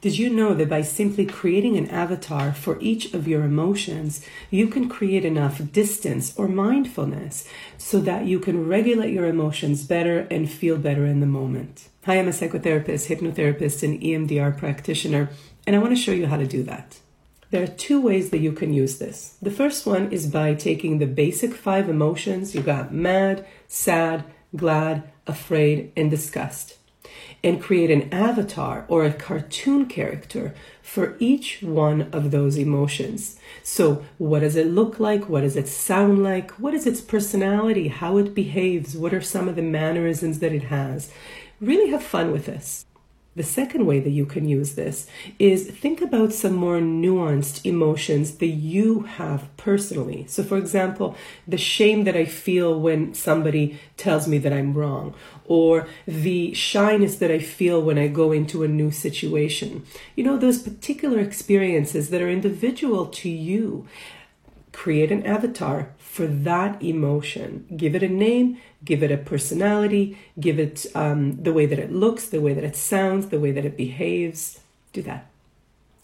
Did you know that by simply creating an avatar for each of your emotions, you can create enough distance or mindfulness so that you can regulate your emotions better and feel better in the moment? Hi, I'm a psychotherapist, hypnotherapist, and EMDR practitioner, and I want to show you how to do that. There are two ways that you can use this. The first one is by taking the basic five emotions you got mad, sad, glad, afraid, and disgust and create an avatar or a cartoon character for each one of those emotions. So, what does it look like? What does it sound like? What is its personality? How it behaves? What are some of the mannerisms that it has? Really have fun with this. The second way that you can use this is think about some more nuanced emotions that you have personally. So, for example, the shame that I feel when somebody tells me that I'm wrong, or the shyness that I feel when I go into a new situation. You know, those particular experiences that are individual to you create an avatar for that emotion. Give it a name, give it a personality, give it um, the way that it looks, the way that it sounds, the way that it behaves. Do that.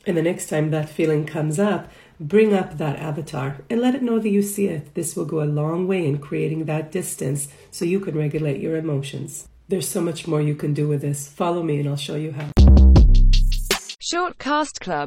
And the next time that feeling comes up, bring up that avatar and let it know that you see it. This will go a long way in creating that distance so you can regulate your emotions. There's so much more you can do with this. Follow me and I'll show you how. Shortcast Club